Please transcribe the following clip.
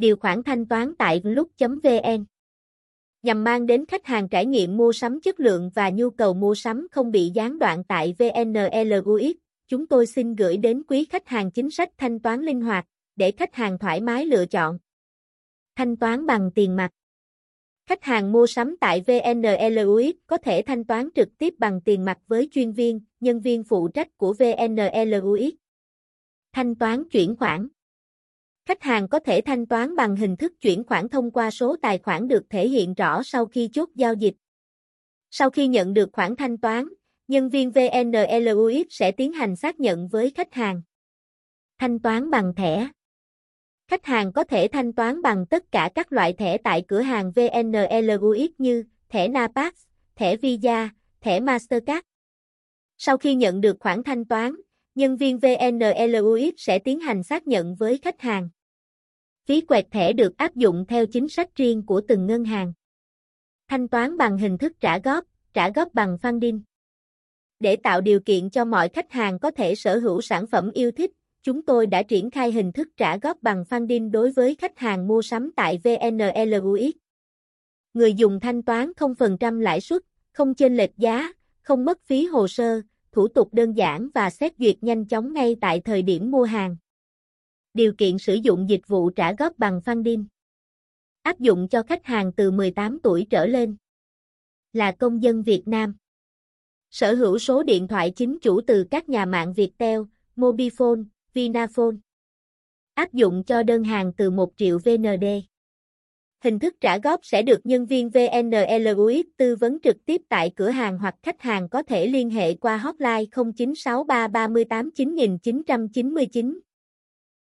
Điều khoản thanh toán tại lúc.vn nhằm mang đến khách hàng trải nghiệm mua sắm chất lượng và nhu cầu mua sắm không bị gián đoạn tại VNLUX. Chúng tôi xin gửi đến quý khách hàng chính sách thanh toán linh hoạt để khách hàng thoải mái lựa chọn. Thanh toán bằng tiền mặt Khách hàng mua sắm tại VNLUX có thể thanh toán trực tiếp bằng tiền mặt với chuyên viên, nhân viên phụ trách của VNLUX. Thanh toán chuyển khoản Khách hàng có thể thanh toán bằng hình thức chuyển khoản thông qua số tài khoản được thể hiện rõ sau khi chốt giao dịch. Sau khi nhận được khoản thanh toán, nhân viên VNLUX sẽ tiến hành xác nhận với khách hàng. Thanh toán bằng thẻ Khách hàng có thể thanh toán bằng tất cả các loại thẻ tại cửa hàng VNLUX như thẻ Napax, thẻ Visa, thẻ Mastercard. Sau khi nhận được khoản thanh toán, nhân viên VNLUX sẽ tiến hành xác nhận với khách hàng. Phí quẹt thẻ được áp dụng theo chính sách riêng của từng ngân hàng. Thanh toán bằng hình thức trả góp, trả góp bằng funding. Để tạo điều kiện cho mọi khách hàng có thể sở hữu sản phẩm yêu thích, chúng tôi đã triển khai hình thức trả góp bằng funding đối với khách hàng mua sắm tại VNLUX. Người dùng thanh toán 0% lãi suất, không chênh lệch giá, không mất phí hồ sơ, thủ tục đơn giản và xét duyệt nhanh chóng ngay tại thời điểm mua hàng. Điều kiện sử dụng dịch vụ trả góp bằng funding. Áp dụng cho khách hàng từ 18 tuổi trở lên. Là công dân Việt Nam. Sở hữu số điện thoại chính chủ từ các nhà mạng Viettel, Mobifone, Vinaphone. Áp dụng cho đơn hàng từ 1 triệu VND. Hình thức trả góp sẽ được nhân viên VNLUX tư vấn trực tiếp tại cửa hàng hoặc khách hàng có thể liên hệ qua hotline 0963 38 9999.